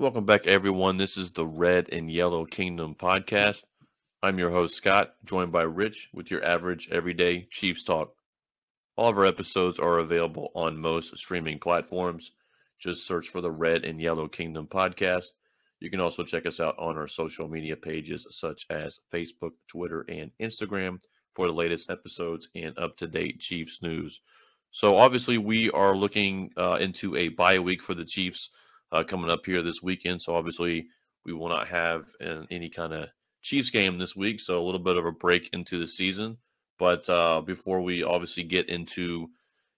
Welcome back, everyone. This is the Red and Yellow Kingdom podcast. I'm your host, Scott, joined by Rich with your average everyday Chiefs talk. All of our episodes are available on most streaming platforms. Just search for the Red and Yellow Kingdom podcast. You can also check us out on our social media pages such as Facebook, Twitter, and Instagram for the latest episodes and up to date Chiefs news. So, obviously, we are looking uh, into a bye week for the Chiefs uh, coming up here this weekend. So obviously, we will not have an, any kind of Chiefs game this week. So a little bit of a break into the season. But uh, before we obviously get into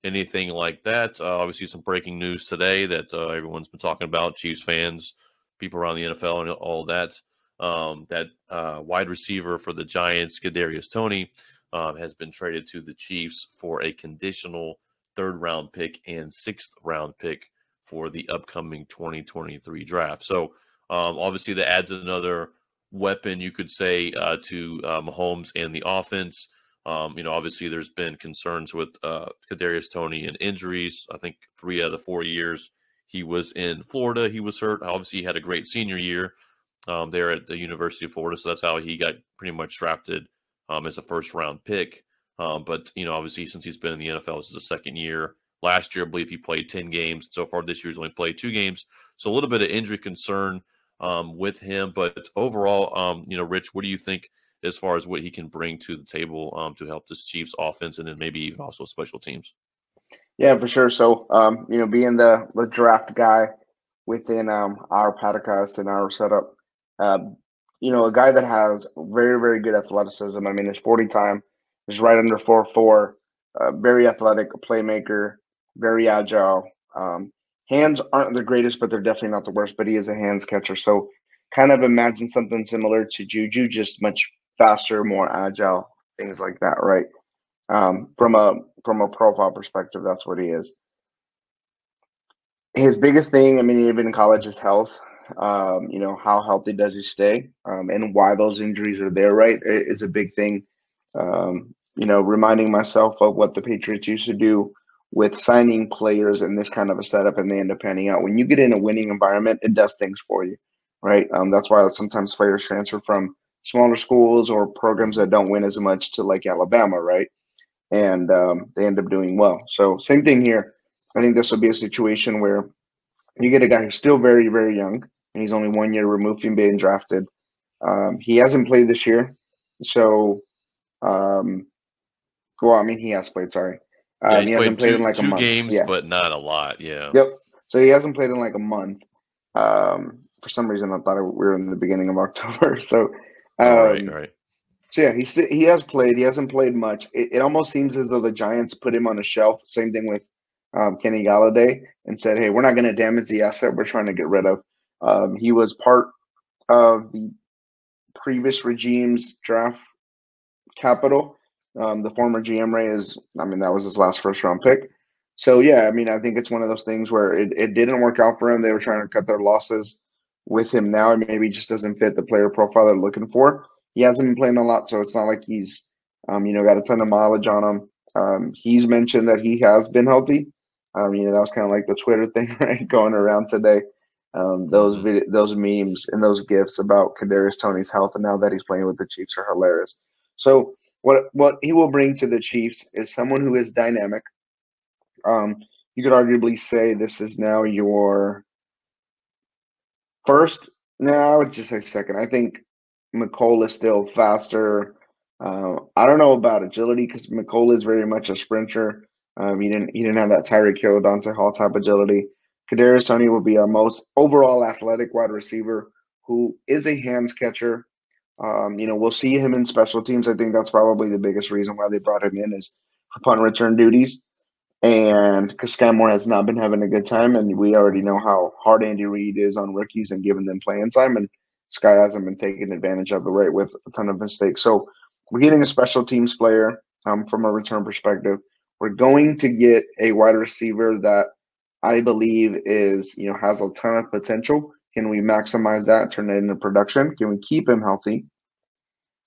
anything like that, uh, obviously some breaking news today that uh, everyone's been talking about, Chiefs fans, people around the NFL, and all that. Um, that uh, wide receiver for the Giants, Kadarius Toney, um, has been traded to the Chiefs for a conditional third round pick and sixth round pick for the upcoming 2023 draft. So um, obviously that adds another weapon, you could say, uh, to uh, Mahomes and the offense. Um, you know, obviously there's been concerns with uh, Kadarius Toney and injuries. I think three out of the four years he was in Florida, he was hurt. Obviously, he had a great senior year um, there at the University of Florida, so that's how he got pretty much drafted um, as a first round pick. Um, but you know, obviously, since he's been in the NFL, this is the second year. Last year, I believe he played 10 games. So far this year, he's only played two games. So a little bit of injury concern um, with him. But overall, um, you know, Rich, what do you think as far as what he can bring to the table um, to help this Chiefs offense and then maybe even also special teams? Yeah, for sure. So, um, you know, being the, the draft guy within um, our podcast and our setup, uh, you know, a guy that has very, very good athleticism. I mean, his 40 time is right under 4 4, uh, very athletic, a playmaker very agile. Um, hands aren't the greatest, but they're definitely not the worst. But he is a hands catcher, so kind of imagine something similar to Juju, just much faster, more agile, things like that, right? Um, from a from a profile perspective, that's what he is. His biggest thing, I mean, even in college, is health. Um, you know, how healthy does he stay, um, and why those injuries are there, right? Is a big thing. Um, you know, reminding myself of what the Patriots used to do with signing players in this kind of a setup and they end up panning out. When you get in a winning environment, it does things for you, right? Um, that's why sometimes players transfer from smaller schools or programs that don't win as much to like Alabama, right? And um, they end up doing well. So same thing here. I think this will be a situation where you get a guy who's still very, very young, and he's only one year removed from being drafted. Um, he hasn't played this year, so um, well, I mean, he has played. Sorry, yeah, um, he hasn't played two, in like a month. games, yeah. but not a lot. Yeah. Yep. So he hasn't played in like a month. Um, for some reason, I thought we were in the beginning of October. So, um, oh, right, right. So yeah, he he has played. He hasn't played much. It, it, almost seems as though the Giants put him on a shelf. Same thing with um, Kenny Golladay, and said, "Hey, we're not going to damage the asset. We're trying to get rid of." Um, he was part of the previous regime's draft capital. Um, the former GM Ray is, I mean, that was his last first round pick. So yeah, I mean, I think it's one of those things where it, it didn't work out for him. They were trying to cut their losses with him now, and maybe just doesn't fit the player profile they're looking for. He hasn't been playing a lot, so it's not like he's, um, you know, got a ton of mileage on him. Um, he's mentioned that he has been healthy. Um, you know, that was kind of like the Twitter thing, right, going around today. Um, those mm-hmm. vid- those memes and those gifs about Kadarius Toney's health, and now that he's playing with the Chiefs are hilarious. So what what he will bring to the Chiefs is someone who is dynamic. Um, you could arguably say this is now your first. No, I would just say second. I think Mecole is still faster. Uh, I don't know about agility because Mecole is very much a sprinter. Um, he didn't he didn't have that Tyreek Hill, Dante Hall type agility. Kadarius Toney will be our most overall athletic wide receiver who is a hands catcher. Um, you know, we'll see him in special teams. I think that's probably the biggest reason why they brought him in is for punt return duties. And because Skyy Moore has not been having a good time, and we already know how hard Andy Reid is on rookies and giving them playing time, and Skyy hasn't been taking advantage of it, right, with a ton of mistakes. So we're getting a special teams player um, from a return perspective. We're going to get a wide receiver that I believe is, you know, has a ton of potential. Can we maximize that, turn it into production? Can we keep him healthy?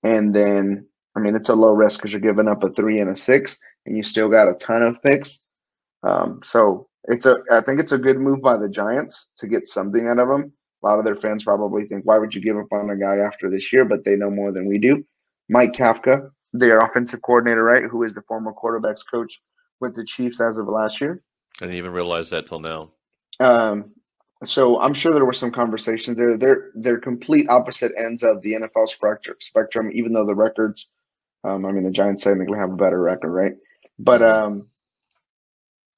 And then, I mean, it's a low risk because you're giving up a three and a six, and you still got a ton of picks. Um, so it's a, I think it's a good move by the Giants to get something out of him. A lot of their fans probably think, why would you give up on a guy after this year? But they know more than we do. Mike Kafka, their offensive coordinator, right, who is the former quarterbacks coach with the Chiefs as of last year. I didn't even realize that till now. Um, so I'm sure there were some conversations there. They're they're complete opposite ends of the NFL spectrum, even though the records. Um, I mean, the Giants technically have a better record, right? But um,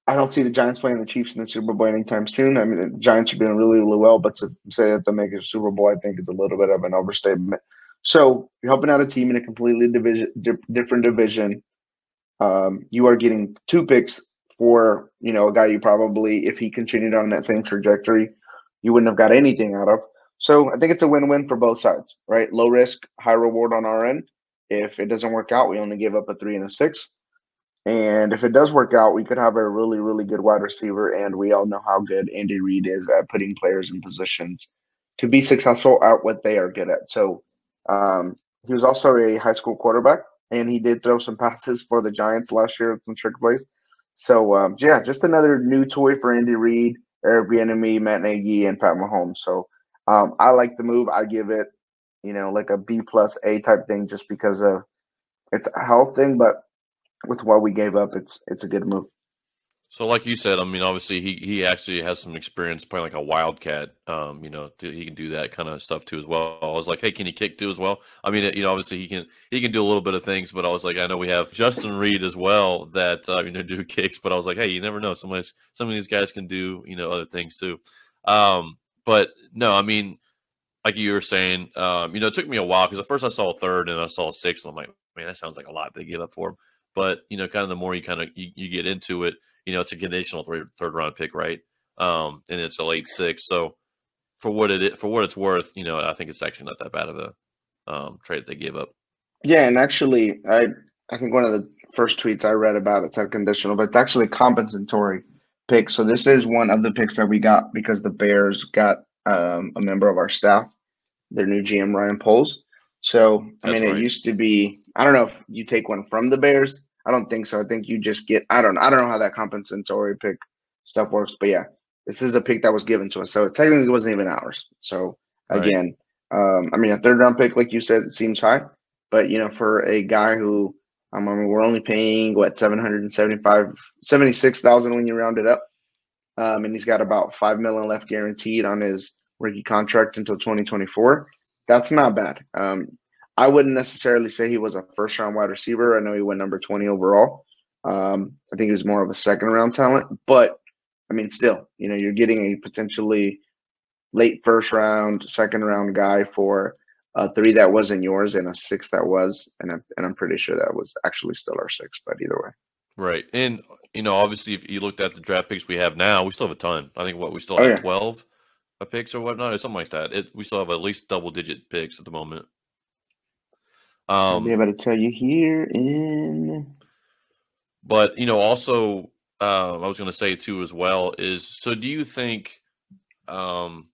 I don't see the Giants playing the Chiefs in the Super Bowl anytime soon. I mean, the Giants are doing really, really well, but to say that they'll make a Super Bowl, I think is a little bit of an overstatement. So you're helping out a team in a completely division, di- different division. Um, you are getting two picks for you know a guy you probably, if he continued on that same trajectory, you wouldn't have got anything out of. So I think it's a win-win for both sides, right? Low risk, high reward on our end. If it doesn't work out, we only give up a three and a six. And if it does work out, we could have a really, really good wide receiver. And we all know how good Andy Reid is at putting players in positions to be successful at what they are good at. So um, he was also a high school quarterback, and he did throw some passes for the Giants last year at some trick plays. So um, yeah, just another new toy for Andy Reid, Eric Bieniemy, Matt Nagy, and Pat Mahomes. So um, I like the move. I give it, you know, like a B plus A type thing, just because of it's a health thing, but with what we gave up, it's it's a good move. So, like you said, I mean, obviously he he actually has some experience playing like a wildcat. Um, you know, he can do that kind of stuff too as well. I was like, hey, can he kick too as well? I mean, you know, obviously he can he can do a little bit of things, but I was like, I know we have Justin Reid as well that uh, you know do kicks, but I was like, hey, you never know. Some of these, some of these guys can do you know other things too. Um, but no, I mean, like you were saying, um, you know, it took me a while because at first I saw a third and I saw a sixth, and I'm like, man, that sounds like a lot they give up for him. But you know, kind of the more you kind of you, you get into it you know, it's a conditional third, third round pick, right? Um, and it's a late six. So for what it for what it's worth, you know, I think it's actually not that bad of a um, trade they gave up. Yeah, and actually, I I think one of the first tweets I read about it said conditional, but it's actually compensatory pick. So this is one of the picks that we got because the Bears got um, a member of our staff, their new GM Ryan Poles. So I That's mean, right. it used to be I don't know if you take one from the Bears I don't think so. I think you just get. I don't. I don't know how that compensatory pick stuff works, but yeah, this is a pick that was given to us, so it technically wasn't even ours. So again, right. um, I mean, a third round pick, like you said, it seems high, but you know, for a guy who, I mean, we're only paying what 775, 76,000 when you round it up, um, and he's got about five million left guaranteed on his rookie contract until 2024. That's not bad. Um, I wouldn't necessarily say he was a first round wide receiver. I know he went number 20 overall. Um, I think he was more of a second round talent, but I mean, still, you know, you're getting a potentially late first round, second round guy for a three that wasn't yours and a six that was, and I'm, and I'm pretty sure that was actually still our six, but either way. Right. And, you know, obviously, if you looked at the draft picks we have now, we still have a ton. I think what we still oh, have oh, yeah. 12 picks or whatnot, or something like that. It, we still have at least double digit picks at the moment. Um, I'll be able to tell you here in. But you know, also, uh, I was going to say too as well is so. Do you think, um,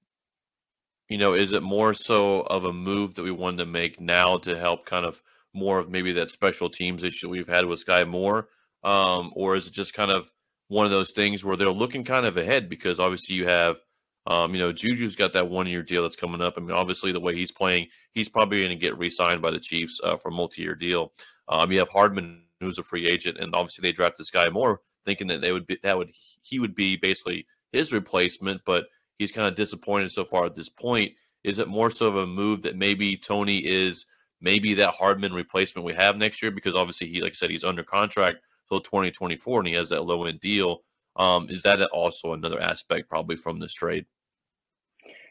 you know, is it more so of a move that we wanted to make now to help kind of more of maybe that special teams issue we've had with Skyy Moore, um, or is it just kind of one of those things where they're looking kind of ahead because obviously you have um, you know, Juju's got that one year deal that's coming up. I mean, obviously, the way he's playing, he's probably going to get re signed by the Chiefs uh, for a multi year deal. Um, you have Hardman, who's a free agent, and obviously they drafted this guy more, thinking that they would be that would he would be basically his replacement, but he's kind of disappointed so far at this point. Is it more so of a move that maybe Toney is maybe that Hardman replacement we have next year? Because obviously he, like I said, he's under contract till 2024 and he has that low end deal. Um, is that also another aspect probably from this trade?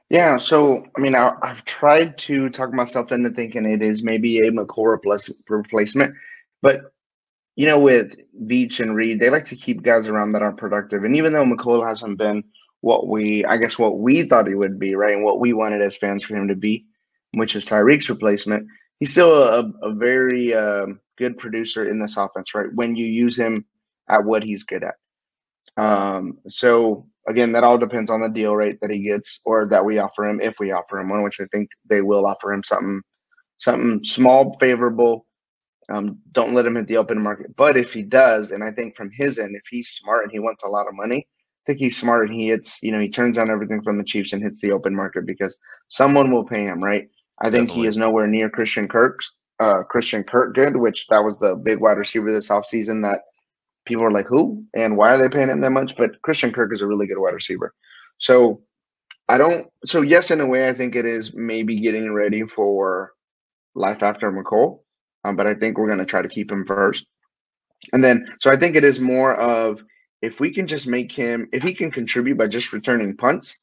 Yeah, so I mean, I, have tried to talk myself into thinking it is maybe a Mecole replacement, but you know, with Veach and Reid, they like to keep guys around that are productive. And even though Mecole hasn't been what we, I guess, what we thought he would be, right, and what we wanted as fans for him to be, which is Tyreek's replacement, he's still a, a very uh, good producer in this offense, right? When you use him at what he's good at. Um, so again, that all depends on the deal rate that he gets or that we offer him if we offer him one, which I think they will offer him something something small, favorable. Um, don't let him hit the open market. But if he does, and I think from his end, if he's smart and he wants a lot of money, I think he's smart and he hits, you know, he turns down everything from the Chiefs and hits the open market because someone will pay him, right? I think Definitely. he is nowhere near Christian Kirk's uh Christian Kirk good, which that was the big wide receiver this offseason that people are like, who and why are they paying him that much? But Christian Kirk is a really good wide receiver. So I don't so yes, in a way I think it is maybe getting ready for life after Mecole. Um, but I think we're gonna try to keep him first. And then so I think it is more of if we can just make him if he can contribute by just returning punts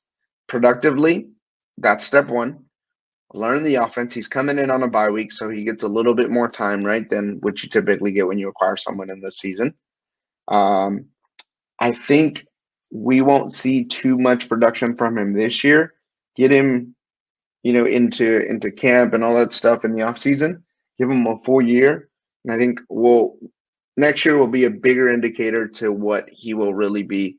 productively, that's step one. Learn the offense. He's coming in on a bye week, so he gets a little bit more time, right, than what you typically get when you acquire someone in the season. Um, I think we won't see too much production from him this year. Get him, you know, into into camp and all that stuff in the off season. Give him a full year, and I think we'll next year will be a bigger indicator to what he will really be,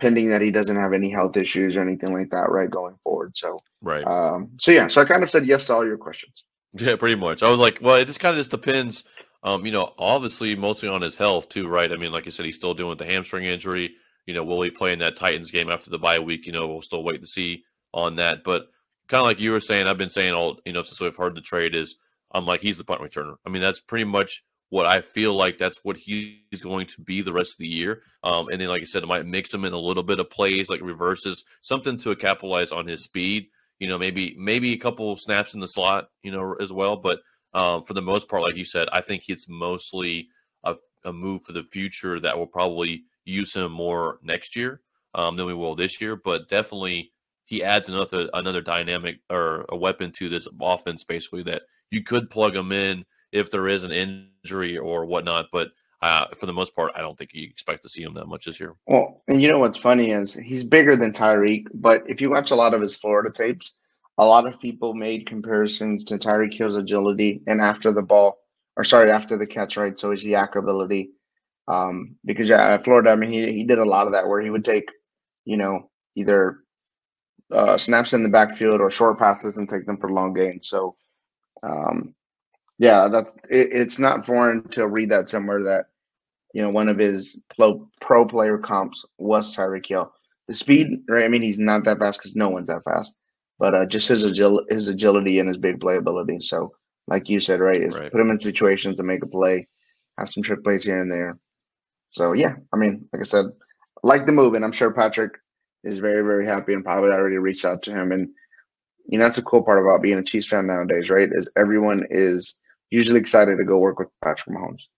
pending that he doesn't have any health issues or anything like that, right, going forward. So, Right. um, so yeah, so I kind of said yes to all your questions. Yeah, pretty much. I was like, well, it just kind of just depends. Um, you know, obviously mostly on his health too, right? I mean, like you said, he's still dealing with the hamstring injury. You know, will he play in that Titans game after the bye week? You know, we'll still wait to see on that. But kind of like you were saying, I've been saying all you know since we've heard the trade is I'm like he's the punt returner. I mean, that's pretty much what I feel like that's what he's going to be the rest of the year. Um, and then, like I said, it might mix him in a little bit of plays, like reverses, something to capitalize on his speed. You know, maybe maybe a couple snaps in the slot, you know, as well. But um, for the most part, like you said, I think it's mostly a, a move for the future that will probably use him more next year um, than we will this year. But definitely, he adds another another dynamic or a weapon to this offense, basically that you could plug him in if there is an injury or whatnot. But uh, for the most part, I don't think you expect to see him that much this year. Well, and you know what's funny is he's bigger than Tyreek, but if you watch a lot of his Florida tapes, a lot of people made comparisons to Tyreek Hill's agility and after the ball, or sorry, after the catch, right? So his YAC ability. Um, because yeah, at Florida, I mean, he he did a lot of that where he would take, you know, either uh, snaps in the backfield or short passes and take them for long gains. So, um, yeah, that it, it's not foreign to read that somewhere that you know one of his pro pro player comps was Tyreek Hill. The speed, right? I mean, he's not that fast because no one's that fast, but uh, just his agil- his agility and his big playability. So, like you said, right, is Right. put him in situations to make a play, have some trick plays here and there. So yeah, I mean, like I said, like the move, and I'm sure Patrick is very very happy and probably already reached out to him. And you know, that's the cool part about being a Chiefs fan nowadays, right? Is everyone is usually excited to go work with Patrick Mahomes.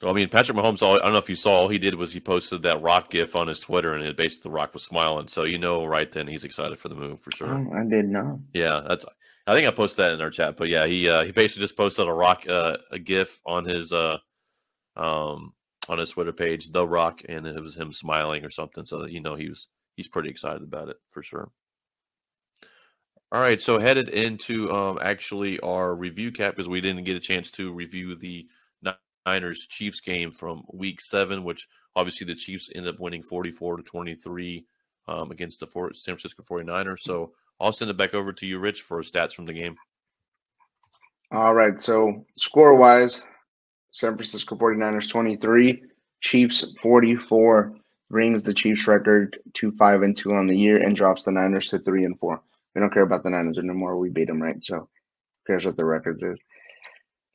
Well, I mean, Patrick Mahomes. All, I don't know if you saw. All he did was he posted that Rock gif on his Twitter, and it basically the Rock was smiling. So you know, right then he's excited for the move for sure. Oh, I did not. Yeah, that's. I think I posted that in our chat, but yeah, he uh, he basically just posted a rock uh, a gif on his uh um on his Twitter page, the Rock, and it was him smiling or something, so that you know he was he's pretty excited about it for sure. All right, so headed into um actually our review cap because we didn't get a chance to review the Niners Chiefs game from Week Seven, which obviously the Chiefs ended up winning forty four to twenty three um, against the four, San Francisco 49ers. So I'll send it back over to you, Rich, for stats from the game. All right. So score wise, San Francisco 49ers 23, Chiefs 44 brings the Chiefs record to five and two on the year and drops the Niners to three and four. We don't care about the Niners anymore. We beat them, right? So cares what the records is.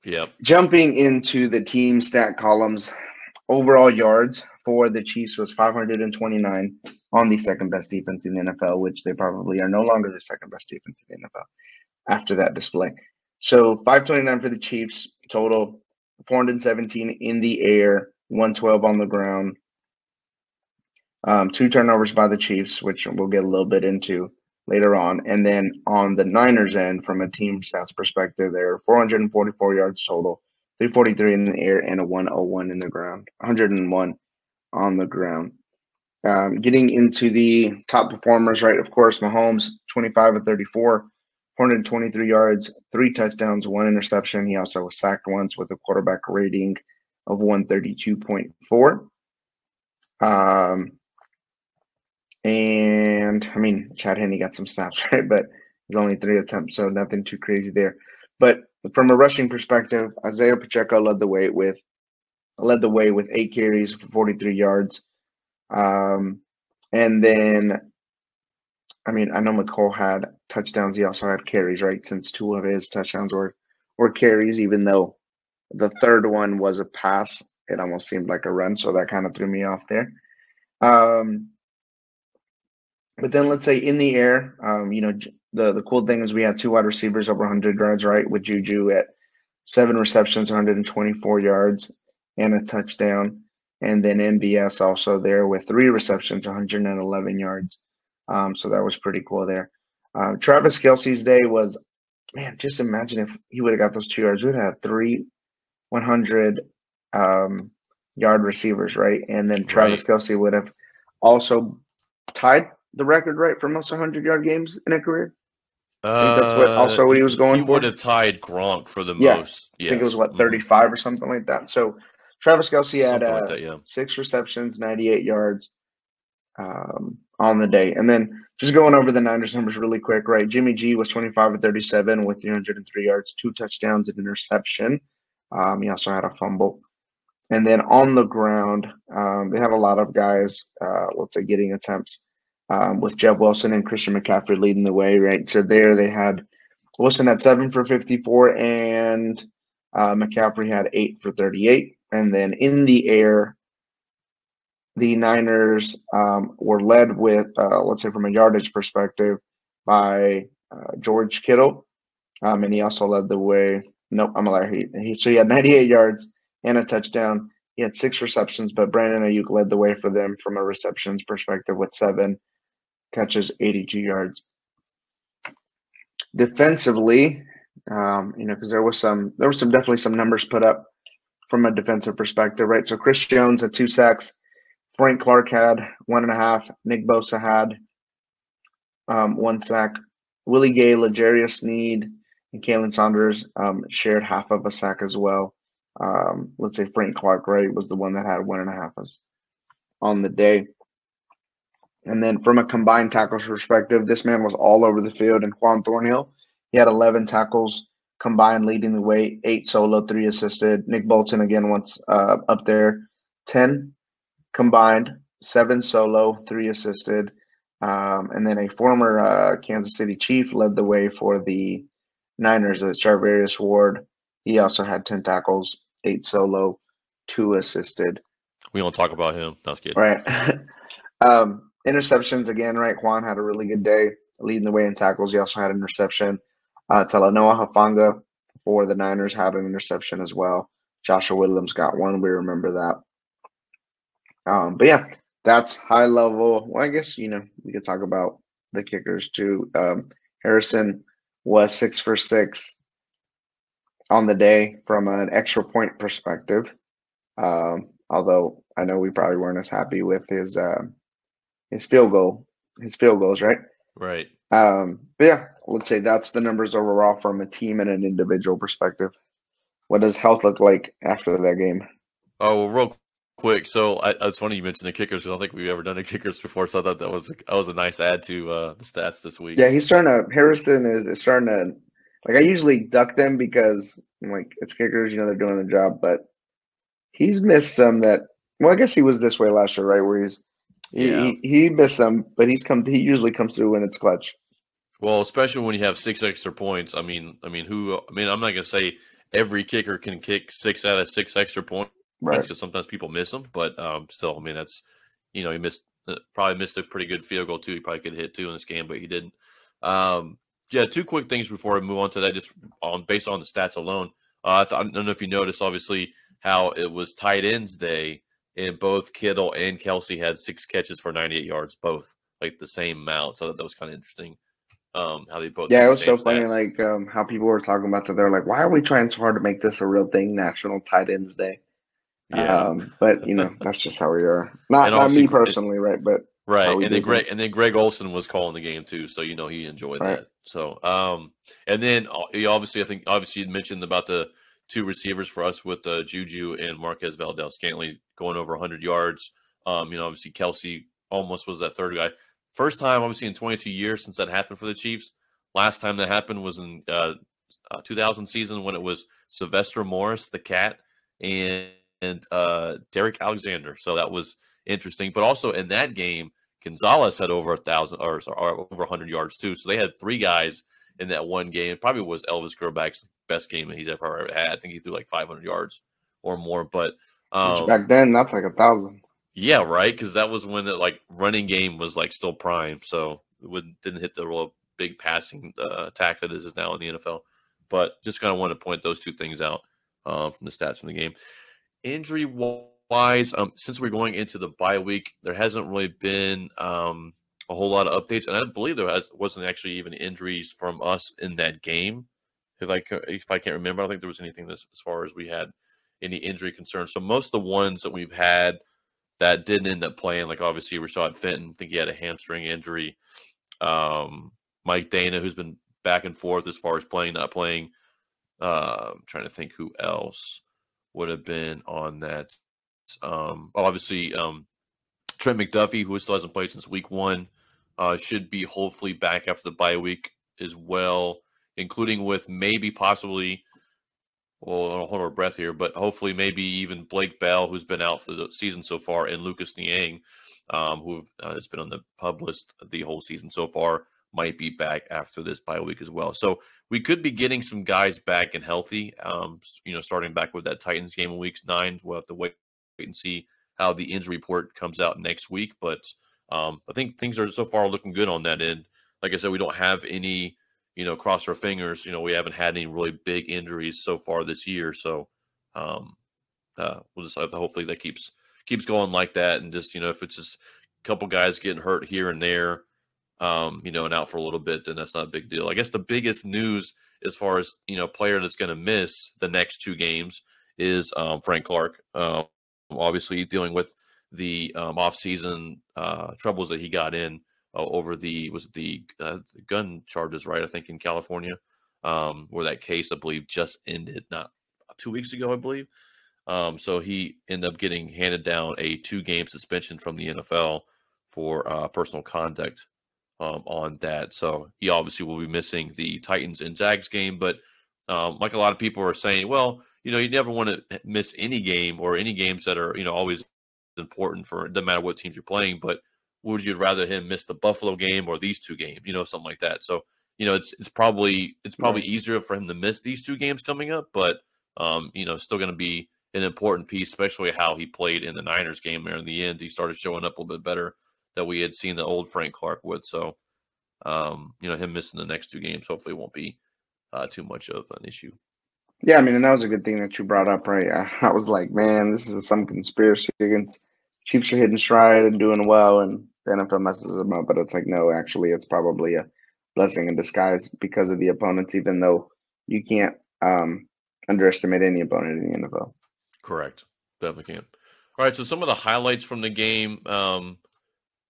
Yep. Jumping into the team stat columns, overall yards for the Chiefs was 529 on the second best defense in the NFL, which they probably are no longer the second best defense in the NFL after that display. So 529 for the Chiefs total, 417 in the air, 112 on the ground. Um, two turnovers by the Chiefs, which we'll get a little bit into later on. And then on the Niners end, from a team stats perspective, they're 444 yards total, 343 in the air, and a 101 in the ground, 101 on the ground. Um, getting into the top performers, right? Of course, Mahomes, 25 of 34, 423 yards, three touchdowns, one interception. He also was sacked once with a quarterback rating of 132.4. Um, and I mean, Chad Henne got some snaps, right? But it's only three attempts, so nothing too crazy there. But from a rushing perspective, Isaiah Pacheco led the way with led the way with eight carries for 43 yards. Um, And then, I mean, I know Mecole had touchdowns. He also had carries, right? Since two of his touchdowns were were carries, even though the third one was a pass, it almost seemed like a run. So that kind of threw me off there. Um, but then let's say in the air, um, you know, the the cool thing is we had two wide receivers over 100 yards, right? With Juju at seven receptions, 124 yards, and a touchdown. And then MVS also there with three receptions, 111 yards. Um, so that was pretty cool there. Uh, Travis Kelce's day was, man, just imagine if he would have got those two yards. We'd have three 100 um, yard receivers, right? And then Travis right. Kelce would have also tied the record, right, for most 100 yard games in a career. Uh, that's what also what he was going he for. Would have tied Gronk for the yeah. most. Yes. I think it was what mm-hmm. 35 mm-hmm. or something like that. So Travis Kelce had uh, like that, yeah. six receptions, 98 yards um, on the day. And then just going over the Niners numbers really quick, right? Jimmy G was 25 of 37 with 303 yards, two touchdowns, and interception. Um, he also had a fumble. And then on the ground, um, they had a lot of guys, uh, let's say, getting attempts um, with Jeff Wilson and Christian McCaffrey leading the way, right? So there they had Wilson at seven for 54 and uh, McCaffrey had eight for 38. And then in the air, the Niners um, were led with, uh, let's say, from a yardage perspective, by uh, George Kittle. Um, and he also led the way. Nope, I'm a liar. He, he, so he had 98 yards and a touchdown. He had six receptions, but Brandon Aiyuk led the way for them from a receptions perspective with seven catches, 82 yards. Defensively, um, you know, because there was some, there was some definitely some numbers put up from a defensive perspective, right? So Chris Jones had two sacks, Frank Clark had one and a half, Nick Bosa had um, one sack, Willie Gay, L'Jarius Sneed, and Khalen Saunders um, shared half of a sack as well. Um, let's say Frank Clark, right, was the one that had one and a half as on the day. And then from a combined tackles perspective, this man was all over the field. And Juan Thornhill, he had 11 tackles combined, leading the way, eight solo, three assisted. Nick Bolton, again, once uh, up there, 10 combined, seven solo, three assisted. Um, and then a former uh, Kansas City Chief led the way for the Niners, uh, Charvarius Ward. He also had 10 tackles, eight solo, two assisted. We don't talk about him. That's good. Right. um, Interceptions again, right? Juan had a really good day leading the way in tackles. He also had an interception. Uh, Talanoa Hufanga for the Niners had an interception as well. Joshua Williams got one. We remember that. Um, but yeah, that's high level. Well, I guess you know we could talk about the kickers too. Um, Harrison was six for six on the day from an extra point perspective. Um, although I know we probably weren't as happy with his uh, his field goal, his field goals, right? Right. Um, but yeah, let's say that's the numbers overall from a team and an individual perspective. What does health look like after that game? Oh, well, real quick. So I, it's funny you mentioned the kickers. I don't think we've ever done the kickers before, so I thought that was a, that was a nice add to uh, the stats this week. Yeah, he's starting to. Harrison is, is starting to. Like I usually duck them because like it's kickers, you know, they're doing the job, but he's missed some that. Well, I guess he was this way last year, right? Where he's yeah. He, he missed some, but he's come. He usually comes through when it's clutch. Well, especially when you have six extra points. I mean, I mean, who? I mean, I'm not gonna say every kicker can kick six out of six extra points right? Because sometimes people miss them, but um, still, I mean, that's you know, he missed uh, probably missed a pretty good field goal too. He probably could hit two in this game, but he didn't. Um, yeah, two quick things before I move on to that, just on based on the stats alone. Uh, I, th- I don't know if you noticed, obviously, how it was tight ends day and both Kittle and Kelce had six catches for 98 yards, both like the same amount. So that, was kind of interesting. Um, how they both yeah, it was so stats. funny. Like um, how people were talking about that. They're like, why are we trying so hard to make this a real thing, National Tight Ends Day? Yeah. Um, but you know, that's just how we are. Not not me personally, right? But right. And then Greg and then Greg Olsen was calling the game too, so you know he enjoyed right. that. So um, and then uh, he obviously, I think obviously you mentioned about the two receivers for us with uh, Juju and Marquez Valdes-Scantling going over 100 yards. Um, you know, obviously Kelce almost was that third guy. First time, obviously, in 22 years since that happened for the Chiefs. Last time that happened was in uh, uh, 2000 season when it was Sylvester Morris, the cat, and, and uh, Derrick Alexander. So that was interesting. But also in that game, Gonzalez had over a thousand or, or over hundred yards too. So they had three guys in that one game. It probably was Elvis Grbac's best game that he's ever had. I think he threw like 500 yards or more. But um, back then, that's like a thousand. Yeah, right. Because that was when the like running game was like still prime, so it would, didn't hit the real big passing uh, attack that is now in the NFL. But just kind of want to point those two things out uh, from the stats from the game. Injury wise, um, since we're going into the bye week, there hasn't really been um, a whole lot of updates, and I believe there has, wasn't actually even injuries from us in that game. If I if I can't remember, I don't think there was anything this, as far as we had any injury concerns. So most of the ones that we've had that didn't end up playing, like obviously we Rashad Fenton, I think he had a hamstring injury. Um, Mike Danna, who's been back and forth as far as playing, not playing. Uh, I'm trying to think who else would have been on that. Um, obviously, um, Trent McDuffie, who still hasn't played since week one, uh, should be hopefully back after the bye week as well, including with maybe possibly, well, hold our breath here, but hopefully maybe even Blake Bell, who's been out for the season so far, and Lucas Niang, um, who uh, has been on the PUP list the whole season so far, might be back after this bye week as well. So we could be getting some guys back and healthy. Um, you know, starting back with that Titans game in weeks nine. We'll have to wait, wait and see how the injury report comes out next week. But um, I think things are so far looking good on that end. Like I said, we don't have any, you know, cross our fingers. You know, we haven't had any really big injuries so far this year. So um, uh, we'll just have to hopefully that keeps keeps going like that. And just you know, if it's just a couple guys getting hurt here and there, um, you know, and out for a little bit, then that's not a big deal. I guess the biggest news as far as you know, player that's going to miss the next two games is um, Frank Clark. Um, obviously, dealing with the um, off-season uh, troubles that he got in uh, over the was the, uh, the, gun charges, right? I think in California, um, where that case I believe just ended not two weeks ago, I believe. Um, so he ended up getting handed down a two-game suspension from the NFL for uh, personal conduct um, on that. So he obviously will be missing the Titans and Jags game. But um, like a lot of people are saying, well, you know, you never want to miss any game or any games that are, you know, always important for it doesn't matter what teams you're playing. But would you rather him miss the Buffalo game or these two games? You know, something like that. So you know, it's it's probably it's probably right. easier for him to miss these two games coming up, but um, you know, still going to be an important piece, especially how he played in the Niners game there in the end. He started showing up a little bit better that we had seen the old Frank Clark with. So, um, you know, him missing the next two games hopefully won't be uh, too much of an issue. Yeah, I mean, and that was a good thing that you brought up, right? I, I was like, man, this is some conspiracy against Chiefs are hitting stride and doing well, and the NFL messes them up. But it's like, no, actually, it's probably a blessing in disguise because of the opponents, even though you can't um, underestimate any opponent in the NFL. Correct. Definitely can't. All right. So some of the highlights from the game. Um,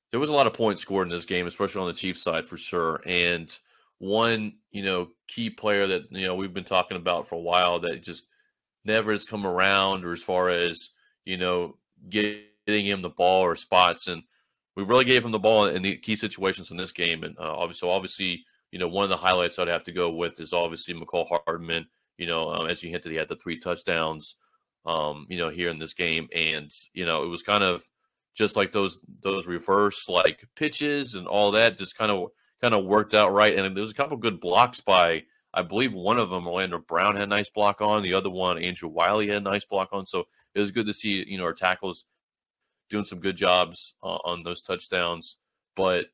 there was a lot of points scored in this game, especially on the Chiefs side for sure. And one, you know, key player that you know we've been talking about for a while that just never has come around, or as far as you know, getting him the ball or spots, and we really gave him the ball in the key situations in this game. And uh, obviously, obviously, you know, one of the highlights I'd have to go with is obviously Mecole Hardman. You know, um, as you hinted, he had the three touchdowns. Um, you know, here in this game, and you know, it was kind of just like those those reverse like pitches and all that just kind of kind of worked out right. And there was a couple good blocks by I believe one of them Orlando Brown had a nice block on, the other one Andrew Wylie had a nice block on. So it was good to see you know our tackles doing some good jobs uh, on those touchdowns. But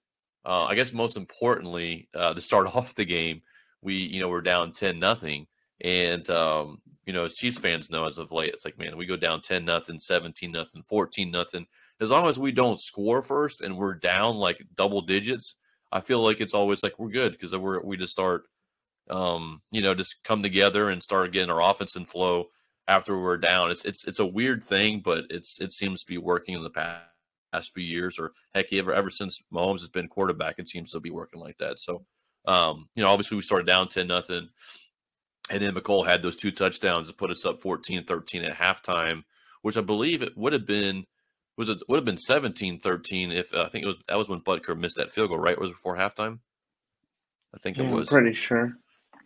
uh, I guess most importantly, uh, to start off the game, we you know we're down ten nothing, and um, you know as Chiefs fans know as of late, it's like man, we go down ten nothing, seventeen nothing, fourteen nothing as long as we don't score first and we're down like double digits, I feel like it's always like we're good because we're we just start, um, you know, just come together and start getting our offense in flow after we're down. It's it's it's a weird thing, but it's it seems to be working in the past, past few years, or heck, ever ever since Mahomes has been quarterback, it seems to be working like that. So, um, you know, obviously we started down ten nothing, and then Mecole had those two touchdowns to put us up 14-13 at halftime, which I believe it would have been was it would have been 17-13 if uh, I think it was that was when Butker missed that field goal, right? Was it before halftime? I think yeah, it was. I'm pretty sure.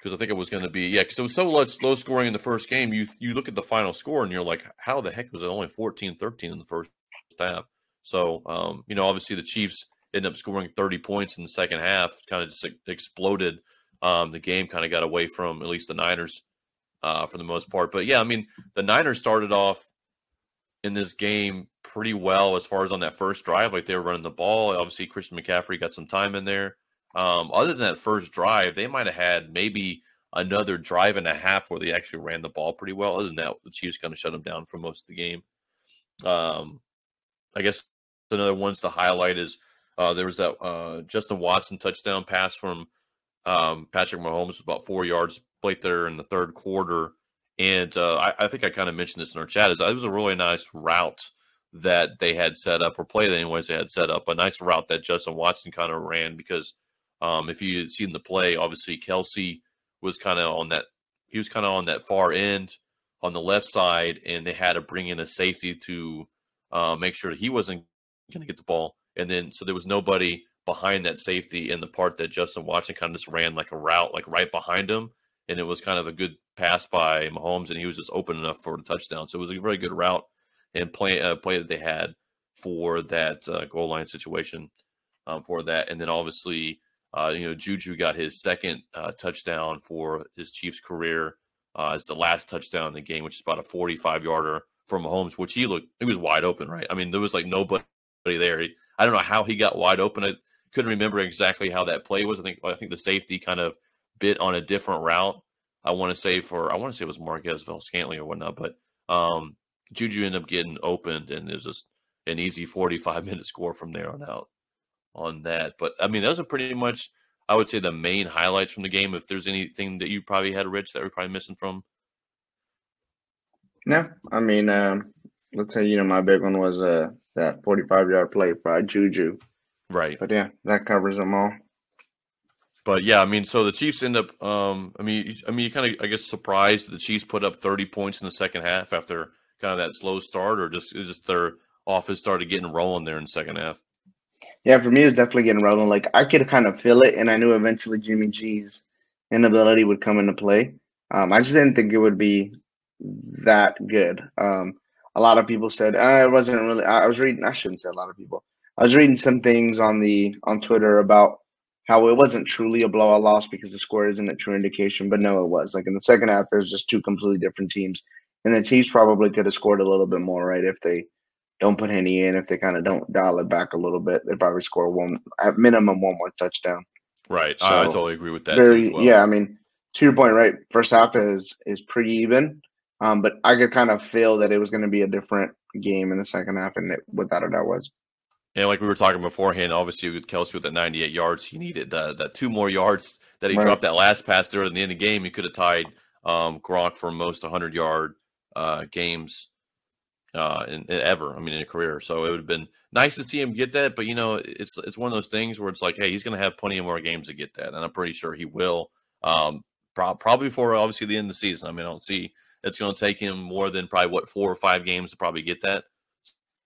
Because I think it was going to be yeah, because it was so low, low scoring in the first game. You you look at the final score and you're like, how the heck was it only 14-13 in the first half? So um, you know, obviously the Chiefs ended up scoring 30 points in the second half, kind of just exploded. Um, the game kind of got away from at least the Niners uh, for the most part. But yeah, I mean, the Niners started off in this game pretty well as far as on that first drive. Like they were running the ball. Obviously, Christian McCaffrey got some time in there. Um, other than that first drive, they might have had maybe another drive and a half where they actually ran the ball pretty well. Other than that, the Chiefs kind of shut them down for most of the game. Um, I guess another ones to highlight is uh, there was that uh, Justin Watson touchdown pass from um, Patrick Mahomes, about four yards late there in the third quarter. And uh, I, I, think I kind of mentioned this in our chat. Is it was a really nice route that they had set up, or play that anyways they had set up. A nice route that Justin Watson kind of ran because um, if you seen the play, obviously Kelce was kind of on that. He was kind of on that far end on the left side, and they had to bring in a safety to uh, make sure that he wasn't going to get the ball. And then so there was nobody behind that safety in the part that Justin Watson kind of just ran like a route, like right behind him, and it was kind of a good pass by Mahomes, and he was just open enough for the touchdown. So it was a very good route and play uh, play that they had for that uh, goal line situation um, for that, and then obviously. Uh, you know, Juju got his second uh, touchdown for his Chiefs career uh, as the last touchdown in the game, which is about a 45 yarder from Mahomes, which he looked, he was wide open, right? I mean, there was like nobody there. He, I don't know how he got wide open. I couldn't remember exactly how that play was. I think, I think the safety kind of bit on a different route. I want to say for, I want to say it was Marquez Valdes-Scantling or whatnot, but um, Juju ended up getting opened and it was just an easy 45 minute score from there on out on that. But I mean, those are pretty much I would say the main highlights from the game. If there's anything that you probably had, Rich, that we're probably missing from. No, I mean, um, let's say you know my big one was uh, that 45 yard play by Juju. Right. But yeah, that covers them all. But yeah, I mean, so the Chiefs end up. Um, I mean, I mean, you kind of, I guess, surprised the Chiefs put up 30 points in the second half after kind of that slow start, or just just their offense started getting rolling there in the second half. Yeah, for me, it's definitely getting rolling. Like I could kind of feel it, and I knew eventually Jimmy G's inability would come into play. Um, I just didn't think it would be that good. Um, a lot of people said uh, it wasn't really. I was reading. I shouldn't say a lot of people. I was reading some things on the on Twitter about how it wasn't truly a blowout loss because the score isn't a true indication. But no, it was. Like in the second half, there's just two completely different teams, and the Chiefs probably could have scored a little bit more, right? If they don't put any in, if they kind of don't dial it back a little bit, they probably score one at minimum one more touchdown. Right, so I, I totally agree with that. Very, well. yeah. I mean, to your point, right? First half is is pretty even, um, but I could kind of feel that it was going to be a different game in the second half, and it, without a doubt was. And like we were talking beforehand, obviously with Kelce with the 98 yards, he needed the, that two more yards that he right. dropped that last pass there at the end of the game. He could have tied um, Gronk for most 100 yard uh, games uh, in, in, ever. I mean, in a career. So it would have been nice to see him get that. But you know, it's it's one of those things where it's like, hey, he's going to have plenty of more games to get that, and I'm pretty sure he will. Um, pro- probably for obviously the end of the season. I mean, I don't see it's going to take him more than probably what four or five games to probably get that.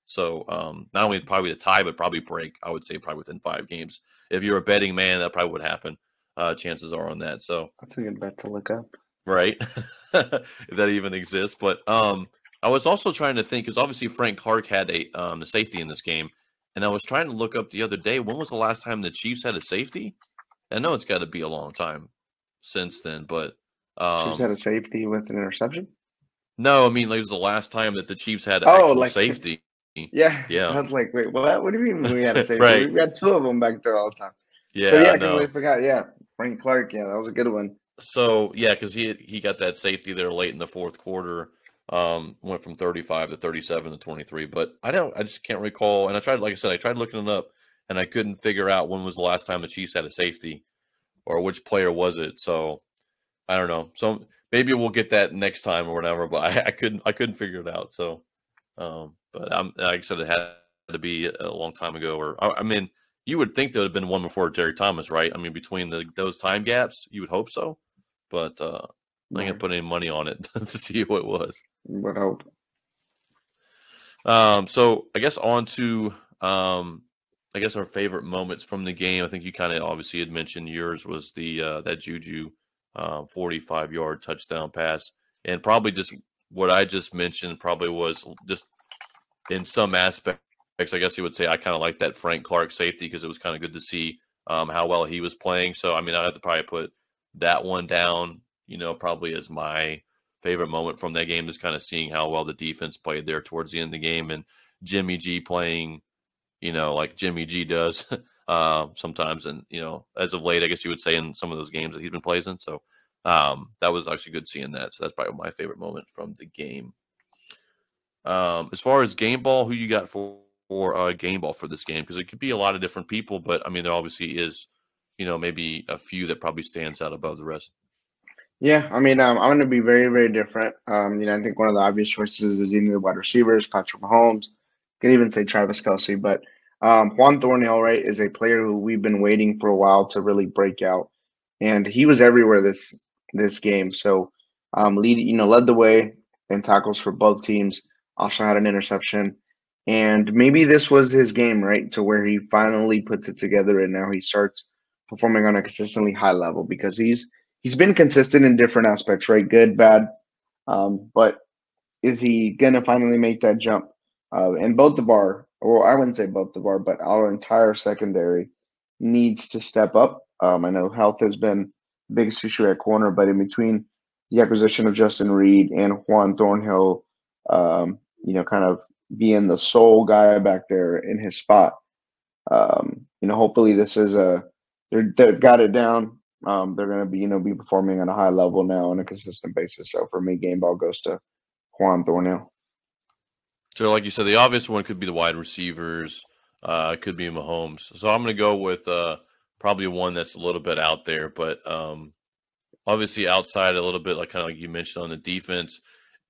So um, not only probably the tie, but probably break. I would say probably within five games. If you're a betting man, that probably would happen. Uh, chances are on that. So that's a good bet to look up. Right, if that even exists. But um, I was also trying to think because obviously Frank Clark had a um, a safety in this game, and I was trying to look up the other day when was the last time the Chiefs had a safety. I know it's got to be a long time since then, but um, Chiefs had a safety with an interception. No, I mean like it was the last time that the Chiefs had oh, like safety. Yeah, yeah. I was like, wait, what? What do you mean we had a safety? right. We had two of them back there all the time. Yeah, so yeah, I completely forgot. Yeah, Frank Clark. Yeah, that was a good one. So yeah, because he he got that safety there late in the fourth quarter um, went from 35 to 37 to 23. But I don't, I just can't recall. And I tried, like I said, I tried looking it up and I couldn't figure out when was the last time the Chiefs had a safety or which player was it. So I don't know. So maybe we'll get that next time or whatever, but I, I couldn't, I couldn't figure it out. So, um, but I'm, like I said, it had to be a long time ago or, I, I mean, you would think there would have been one before Jerry Thomas, right? I mean, between the, those time gaps, you would hope so. But uh, I'm not gonna put any money on it to see who it was. Would hope. Um, so I guess on to um, I guess our favorite moments from the game. I think you kind of obviously had mentioned yours was the uh, that Juju uh, 45 yard touchdown pass, and probably just what I just mentioned probably was just in some aspects. I guess you would say I kind of like that Frank Clark safety because it was kind of good to see um, how well he was playing. So I mean, I have to probably put that one down. You know, probably is my favorite moment from that game is kind of seeing how well the defense played there towards the end of the game and Jimmy G playing, you know, like Jimmy G does uh, sometimes. And, you know, as of late, I guess you would say in some of those games that he's been playing in. So um, that was actually good seeing that. So that's probably my favorite moment from the game. Um, as far as game ball, who you got for, for uh, game ball for this game? Because it could be a lot of different people, but I mean, there obviously is, you know, maybe a few that probably stands out above the rest. Yeah, I mean, um, I'm going to be very, very different. Um, you know, I think one of the obvious choices is either the wide receivers, Patrick Mahomes, can even say Travis Kelce, but um, Juan Thornhill, right, is a player who we've been waiting for a while to really break out, and he was everywhere this this game. So, um, lead, you know, led the way in tackles for both teams. Also had an interception, and maybe this was his game, right, to where he finally puts it together, and now he starts performing on a consistently high level because he's he's been consistent in different aspects, right? Good, bad. Um, but is he going to finally make that jump? Uh, and both of our, well, I wouldn't say both of our, but our entire secondary needs to step up. Um, I know health has been the biggest issue at corner, but in between the acquisition of Justin Reid and Juan Thornhill, um, you know, kind of being the sole guy back there in his spot, um, you know, hopefully this is a, they've got it down um, they're going to be, you know, be performing on a high level now on a consistent basis. So for me, game ball goes to Juan Thornhill. So, like you said, the obvious one could be the wide receivers. Uh, could be Mahomes. So I'm going to go with uh, probably one that's a little bit out there, but um, obviously outside a little bit, like kind of like you mentioned on the defense.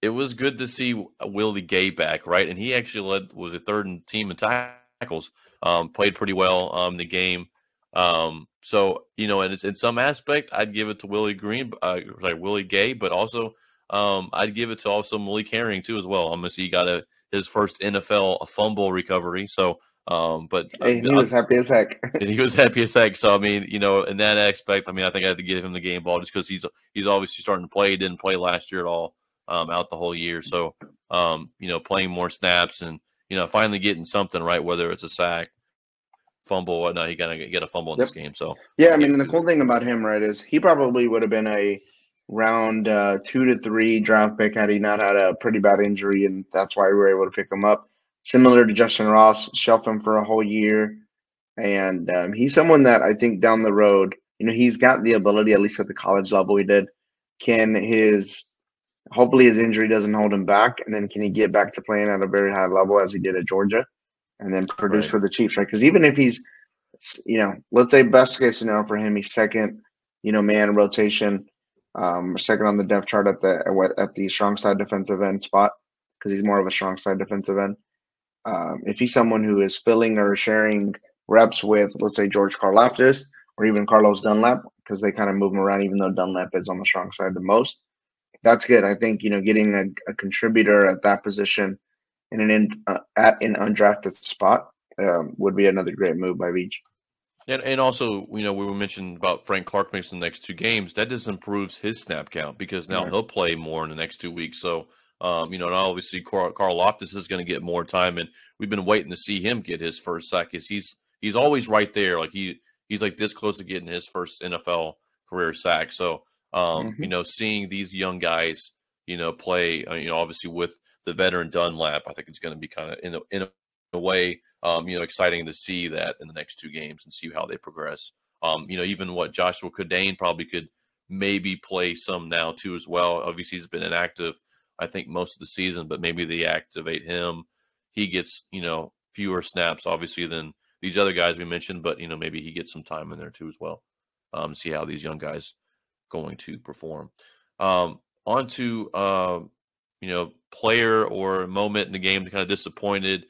It was good to see Willie Gay back, right? And he actually led was a third in team in tackles. Um, played pretty well um, the game. Um, so you know, and it's in some aspect, I'd give it to Willie Green, uh, like Willie Gay, but also um, I'd give it to also Malik Herring too as well. I'm gonna see he got a his first NFL fumble recovery. So, um, but uh, he was happy as heck. And he was happy as heck. So I mean, you know, in that aspect, I mean, I think I had to give him the game ball just because he's he's obviously starting to play. He didn't play last year at all, um, out the whole year. So, um, you know, playing more snaps and you know, finally getting something right, whether it's a sack fumble whatnot, he gonna get a fumble in yep. this game. So yeah, I mean, the cool thing about him, right, is he probably would have been a round uh, two to three draft pick had he not had a pretty bad injury, and that's why we were able to pick him up. Similar to Justin Ross, shelf him for a whole year, and um, he's someone that I think down the road, you know, he's got the ability, at least at the college level, he did. Can his hopefully his injury doesn't hold him back, and then can he get back to playing at a very high level as he did at Georgia? And then produce right. for the Chiefs, right? Because even if he's, you know, let's say best case scenario for him, he's second, you know, man rotation, um, second on the depth chart at the at the strong side defensive end spot because he's more of a strong side defensive end. Um, if he's someone who is filling or sharing reps with, let's say George Karlaftis or even Carlos Dunlap, because they kind of move him around, even though Dunlap is on the strong side the most. That's good. I think you know getting a, a contributor at that position in an in, uh, at an undrafted spot um, would be another great move by Veach. And, and also, you know, we were mentioning about Frank Clark makes the next two games. That just improves his snap count because now he'll play more in the next two weeks. So, um, you know, and obviously Carl, Karlaftis is going to get more time, and we've been waiting to see him get his first sack. Is he's he's always right there, like he he's like this close to getting his first NFL career sack. So, um, mm-hmm. you know, seeing these young guys, you know, play, uh, you know, obviously with the veteran Dunlap, I think it's going to be kind of in a, in a way, um, you know, exciting to see that in the next two games and see how they progress. Um, you know, even what Joshua Kaindoh probably could maybe play some now too as well. Obviously, he's been inactive, I think, most of the season, but maybe they activate him. He gets, you know, fewer snaps, obviously, than these other guys we mentioned, but, you know, maybe he gets some time in there too as well. Um, see how these young guys going to perform. Um, on to uh, you know, player or moment in the game kind of disappointed.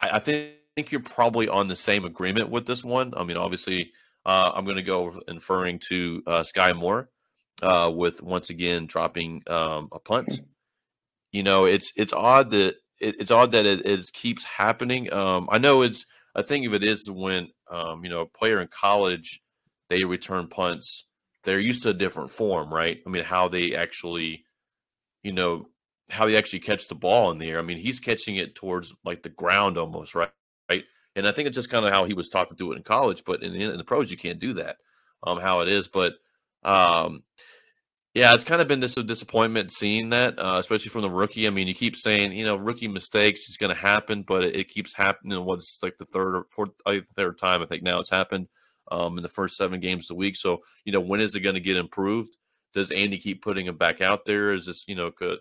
I, I think, think you're probably on the same agreement with this one. I mean, obviously, uh, I'm going to go inferring to uh, Skyy Moore uh, with once again dropping um, a punt. You know, it's it's odd that it, it's odd that it, it keeps happening. Um, I know it's I think if it is when um, you know a player in college they return punts, they're used to a different form, right? I mean, how they actually, you know, how he actually catch the ball in the air. I mean, he's catching it towards like the ground almost, right? Right. And I think it's just kind of how he was taught to do it in college, but in, in the pros, you can't do that. Um, how it is, but um, yeah, it's kind of been this disappointment seeing that, uh, especially from the rookie. I mean, you keep saying, you know, rookie mistakes is going to happen, but it, it, keeps happening. What's like the third or fourth, third time I think now it's happened um, in the first seven games of the week. So, you know, when is it going to get improved? Does Andy keep putting him back out there? Is this, you know, could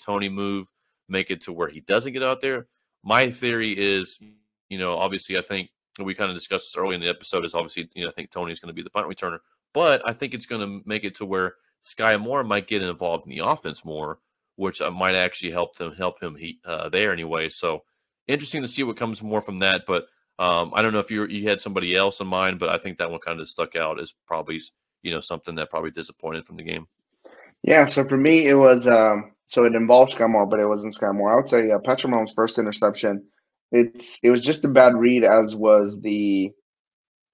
Toney move make it to where he doesn't get out there? My theory is, you know, obviously, I think we kind of discussed this early in the episode. Is obviously, you know, I think Toney's going to be the punt returner, but I think it's going to make it to where Skyy Moore might get involved in the offense more, which uh, might actually help them help him he, uh, there anyway. So interesting to see what comes more from that. But um, I don't know if you you had somebody else in mind, but I think that one kind of stuck out as probably you know something that probably disappointed from the game. Yeah. So for me, it was um, so it involved Skyy Moore, but it wasn't Skyy Moore. I would say uh, Patrick Mahomes' first interception. It's it was just a bad read, as was the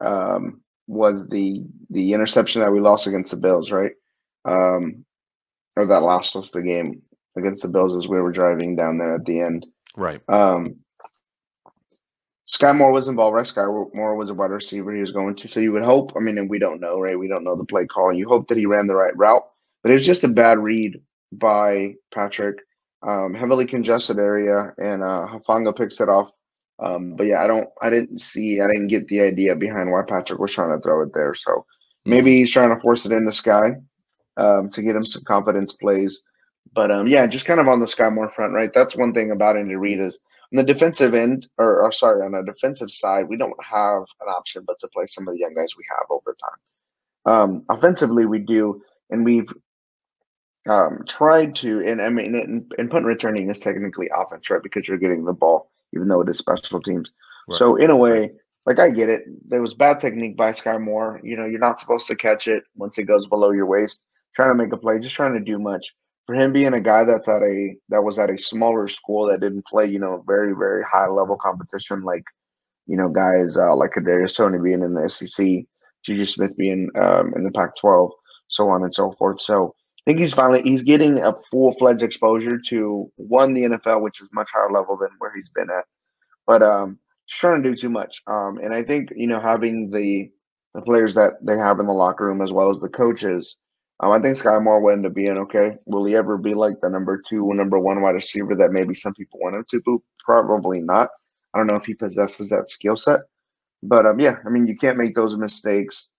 um, was the the interception that we lost against the Bills, right? um, or that lost us the game against the Bills as we were driving down there at the end. Right. Um, Skyy Moore was involved, right? Skyy Moore was a wide receiver he was going to. So you would hope, I mean, and we don't know, right? We don't know the play call. You hope that he ran the right route, but it was just a bad read by Patrick. Um, heavily congested area, and uh, Hufanga picks it off. Um, but yeah, I don't, I didn't see, I didn't get the idea behind why Patrick was trying to throw it there. So maybe he's trying to force it into Skyy um, to get him some confidence plays. But um, yeah, just kind of on the Skyy Moore front, right? That's one thing about Andy Reid is on the defensive end, or, or, sorry, on the defensive side, we don't have an option but to play some of the young guys we have over time. Um, offensively, we do, and we've um, tried to, and I mean, and, and punt returning is technically offense, right? Because you're getting the ball, even though it is special teams. Right. So in a way, like I get it. There was bad technique by Skyy Moore. You know, you're not supposed to catch it once it goes below your waist trying to make a play, just trying to do much. For him being a guy that's at a that was at a smaller school that didn't play, you know, very very high level competition like, you know, guys uh, like Kadarius Toney being in the SEC, Juju Smith being um, in the Pac-12, so on and so forth. So I think he's finally he's getting a full fledged exposure to one the NFL, which is much higher level than where he's been at. But um, just trying to do too much. Um, and I think you know having the the players that they have in the locker room as well as the coaches um, I think Skyy Moore will end up being okay. Will he ever be like the number two number one wide receiver that maybe some people want him to be? Probably not. I don't know if he possesses that skill set. But um, yeah, I mean, you can't make those mistakes.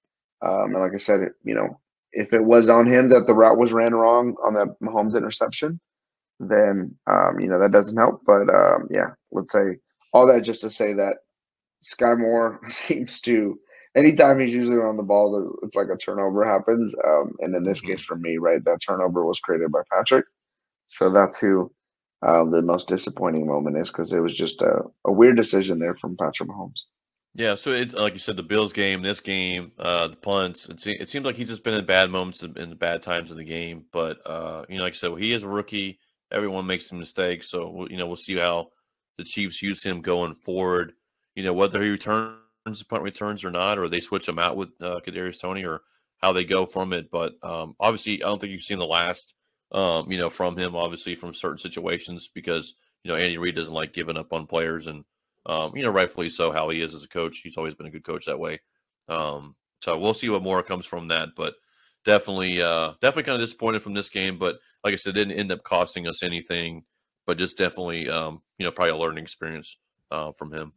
Um, and like I said, you know, if it was on him that the route was ran wrong on that Mahomes interception, then um, you know that doesn't help. But um, yeah, let's say all that just to say that Skyy Moore seems to anytime he's usually on the ball, it's like a turnover happens. Um, and in this mm-hmm. case, for me, right, that turnover was created by Patrick. So that's who um, the most disappointing moment is because it was just a, a weird decision there from Patrick Mahomes. Yeah, so it's like you said, the Bills game, this game, uh, the punts. It, it seems like he's just been in bad moments in the bad times of the game. But uh, you know, like I said, he is a rookie. Everyone makes some mistakes, so you know we'll see how the Chiefs use him going forward. You know whether he returns punt returns or not, or they switch them out with uh, Kadarius Toney, or how they go from it. But um, obviously, I don't think you've seen the last, um, you know, from him. Obviously, from certain situations, because you know Andy Reid doesn't like giving up on players, and um, you know, rightfully so. How he is as a coach, he's always been a good coach that way. Um, so we'll see what more comes from that, but definitely, uh, definitely kind of disappointed from this game. But like I said, didn't end up costing us anything, but just definitely, um, you know, probably a learning experience uh, from him.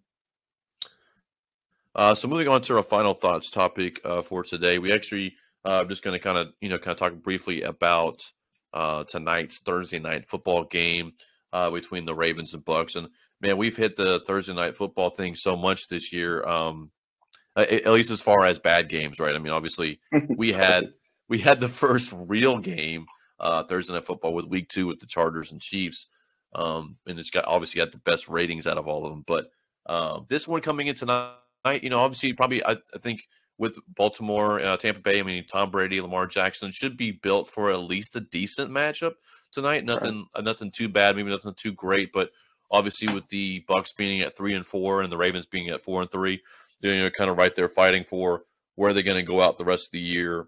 Uh, so moving on to our final thoughts topic uh, for today, we actually uh, just going to kind of you know kind of talk briefly about uh, tonight's Thursday night football game uh, between the Ravens and Bucs. And man, we've hit the Thursday night football thing so much this year. Um, at least as far as bad games, right? I mean, obviously we had we had the first real game uh, Thursday night football with Week Two with the Chargers and Chiefs, um, and it's got obviously got the best ratings out of all of them. But uh, this one coming in tonight you know, obviously, probably I, I think with Baltimore, uh, Tampa Bay, I mean, Tom Brady, Lamar Jackson should be built for at least a decent matchup tonight. Nothing, right. uh, nothing too bad, maybe nothing too great, but obviously with the Bucs being at three and four and the Ravens being at four and three, you know, kind of right there fighting for where they're going to go out the rest of the year.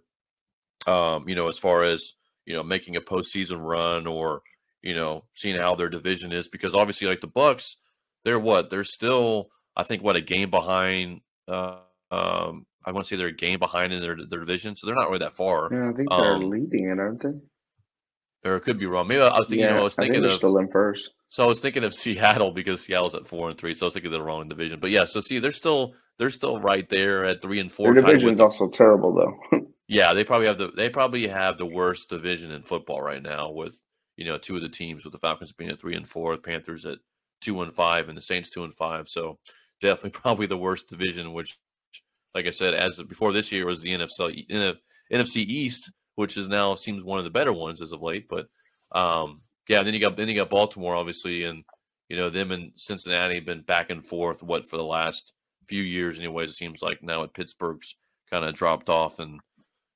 Um, you know, as far as you know, making a postseason run or you know, seeing how their division is because obviously, like the Bucs, they're what they're still, I think, what a game behind. Uh, um, I want to say they're a game behind in their their division, so they're not really that far. Yeah, I think they're Um, leading it, aren't they? Or it could be wrong. Maybe I was thinking. you know, I was thinking they're of. still in first. So I was thinking of Seattle because Seattle's at four and three. So I was thinking of the wrong in division. But yeah, so see, they're still they're still right there at three and four. Their division's also terrible, though. yeah, they probably have the they probably have the worst division in football right now with you know two of the teams with the Falcons being at three and four, the Panthers at two and five, and the Saints two and five. So definitely probably the worst division. Which, like I said, as before this year was the NFC NFC East, which is now seems one of the better ones as of late. But um, yeah, then you got then you got Baltimore obviously, and you know them and Cincinnati have been back and forth. What for the last few years, anyways? It seems like now at Pittsburgh's kind of dropped off, and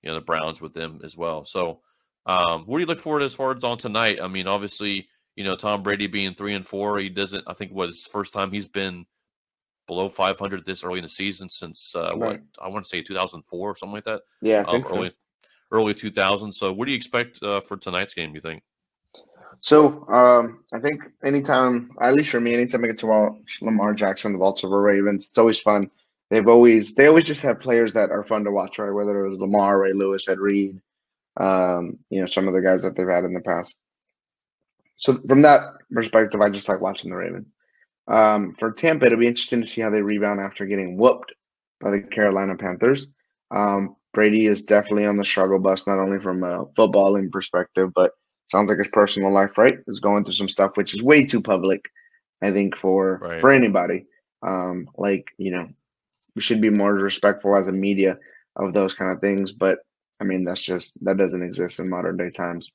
you know the Browns with them as well. So, um, what do you look forward as far as on tonight? I mean, obviously, you know Tom Brady being three and four, he doesn't. I think what his first time he's been below 500 this early in the season since uh, what I want to say 2004 or something like that. yeah, Um, so. early early 2000. So, what do you expect uh, for tonight's game? You think? So um, I think anytime, at least for me, anytime I get to watch Lamar Jackson, the Baltimore Ravens, it's always fun. They've always they always just have players that are fun to watch, right? Whether it was Lamar, Ray Lewis, Ed Reed, um, you know, some of the guys that they've had in the past. So from that perspective, I just like watching the Ravens. Um, for Tampa, it'll be interesting to see how they rebound after getting whooped by the Carolina Panthers. Um, Brady is definitely on the struggle bus, not only from a footballing perspective, but sounds like his personal life, right, is going through some stuff which is way too public, I think, for Right. for anybody. Um, like you know, we should be more respectful as a media of those kind of things, but I mean that's just that doesn't exist in modern day times.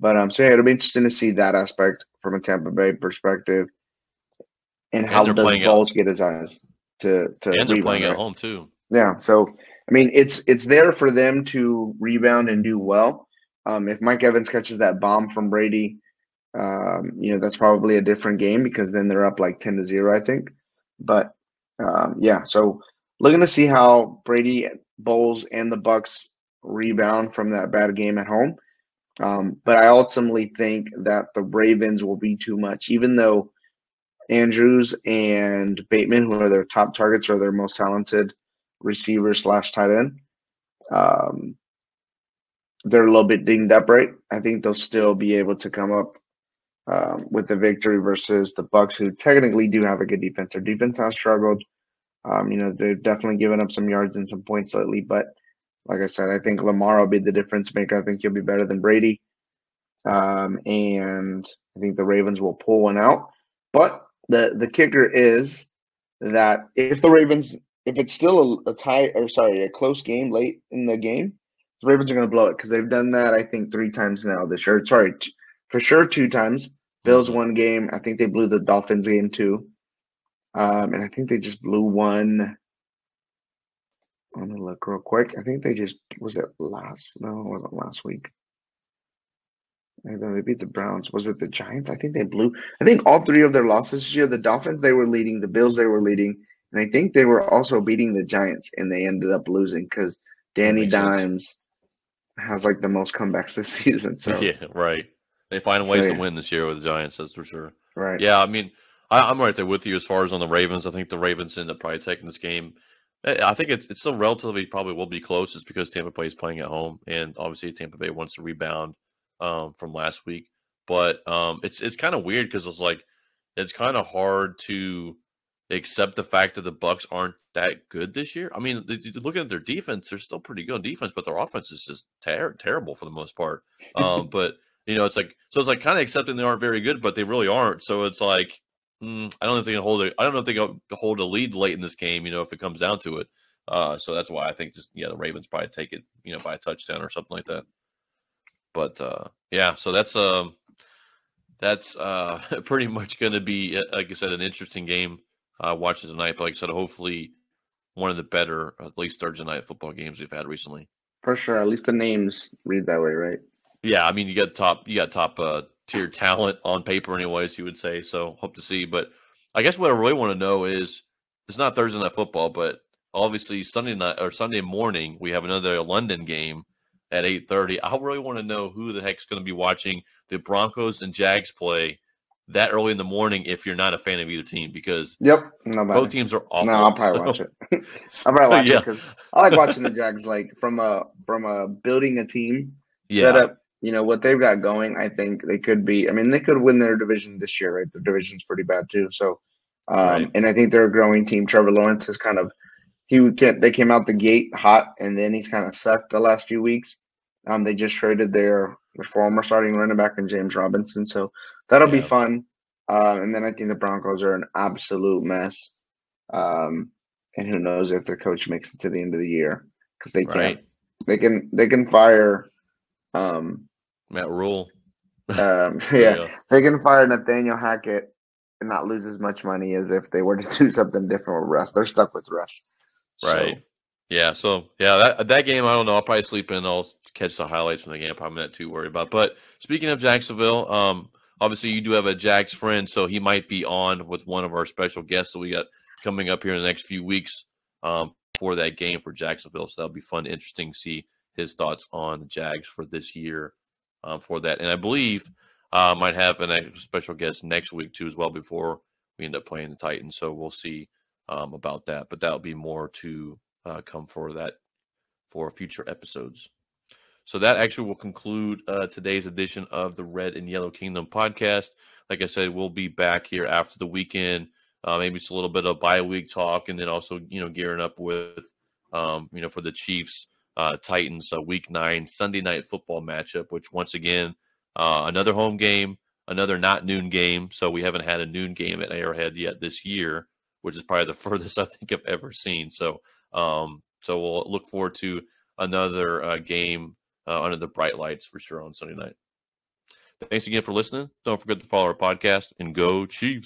But um, so yeah, it'll be interesting to see that aspect from a Tampa Bay perspective, and, And how does at- get his eyes to to And they're rebound, playing at right? home too. Yeah, so I mean, it's it's there for them to rebound and do well. Um, if Mike Evans catches that bomb from Brady, um, you know that's probably a different game because then they're up like ten to zero, I think. But um, yeah, so looking to see how Brady, Bowles, and the Bucs rebound from that bad game at home. Um, but I ultimately think that the Ravens will be too much, even though Andrews and Bateman, who are their top targets, or their most talented receiver slash tight end. Um, they're a little bit dinged up, right? I think they'll still be able to come up um, with the victory versus the Bucs, who technically do have a good defense. Their defense has struggled. Um, you know, they've definitely given up some yards and some points lately, but like I said, I think Lamar will be the difference maker. I think he'll be better than Brady, um, and I think the Ravens will pull one out. But the the kicker is that if the Ravens if it's still a, a tie or sorry a close game late in the game, the Ravens are going to blow it because they've done that I think three times now this year. Sorry, t- for sure two times. Bills one game. I think they blew the Dolphins game too, um, and I think they just blew one. I'm gonna look real quick. I think they just was it last? No, it wasn't last week. Maybe they beat the Browns. Was it the Giants? I think they blew. I think all three of their losses this year, the Dolphins they were leading, the Bills they were leading, and I think they were also beating the Giants, and they ended up losing because Danny makes sense. Dimes has like the most comebacks this season. So yeah, right. They find So, ways yeah. to win this year with the Giants. That's for sure. right, Yeah, I mean, I, I'm right there with you as far as on the Ravens. I think the Ravens end up probably taking this game. Eh, I think it's, it's still relatively probably will be close. It's because Tampa Bay is playing at home, and obviously Tampa Bay wants to rebound um, from last week. But um, it's it's kind of weird because it's like it's kind of hard to accept the fact that the Bucs aren't that good this year. I mean, looking at their defense, they're still pretty good on defense, but their offense is just ter- terrible for the most part. Um, but you know, it's like so it's like kind of accepting they aren't very good, but they really aren't. So it's like mm, I don't know if they can hold it. I don't know if they can hold a lead late in this game. You know, if it comes down to it. Uh, so that's why I think just yeah, the Ravens probably take it. You know, by a touchdown or something like that. But uh, yeah, so that's um that's uh pretty much going to be uh, like I said an interesting game uh watching tonight. But like I said, hopefully one of the better at least Thursday night football games we've had recently. for sure. At least the names read that way, right? Yeah, I mean you got top you got top uh tier talent on paper anyways, you would say. So hope to see. But I guess what I really want to know is it's not Thursday night football, but obviously Sunday night or Sunday morning we have another London game at 8:30. I really want to know who the heck's going to be watching the Broncos and Jags play that early in the morning if you're not a fan of either team because Yep, nobody. both teams are awful. No, I'll probably so- watch it. I'll probably watch yeah, it because I like watching the Jags. Like from a from a building a team yeah, setup. You know what they've got going. I think they could be. I mean, they could win their division this year. Right, their division's pretty bad too. So, um, Right. and I think they're a growing team. Trevor Lawrence is kind of he would get. They came out the gate hot, and then he's kind of sucked the last few weeks. Um, they just traded their, their former starting running back in James Robinson, so that'll be Yeah. fun. Uh, and then I think the Broncos are an absolute mess. Um, and who knows if their coach makes it to the end of the year because they can't. right. They can they can fire. Um, Matt Rhule. um, yeah, they can fire Nathaniel Hackett and not lose as much money as if they were to do something different with Russ. They're stuck with Russ. So, Right. Yeah. So yeah, that that game I don't know. I'll probably sleep in. I'll catch the highlights from the game. I'm not too worried about. But speaking of Jacksonville, um, obviously you do have a Jags friend, so he might be on with one of our special guests that we got coming up here in the next few weeks um, for that game for Jacksonville. So that'll be fun, interesting to see his thoughts on the Jags for this year um, for that. And I believe uh, might have an extra special guest next week too as well before we end up playing the Titans. So we'll see um, about that. But that'll be more to uh, come for that for future episodes. So that actually will conclude uh, today's edition of the Red and Yellow Kingdom podcast. Like I said, we'll be back here after the weekend. Uh, maybe it's a little bit of bye week talk, and then also you know gearing up with um, you know for the Chiefs uh, Titans uh, Week Nine Sunday night football matchup, which once again uh, another home game, another not noon game. So we haven't had a noon game at Arrowhead yet this year, which is probably the furthest I think I've ever seen. So um, so we'll look forward to another uh, game uh, under the bright lights for sure on Sunday night. Thanks again for listening. Don't forget to follow our podcast and go Chiefs.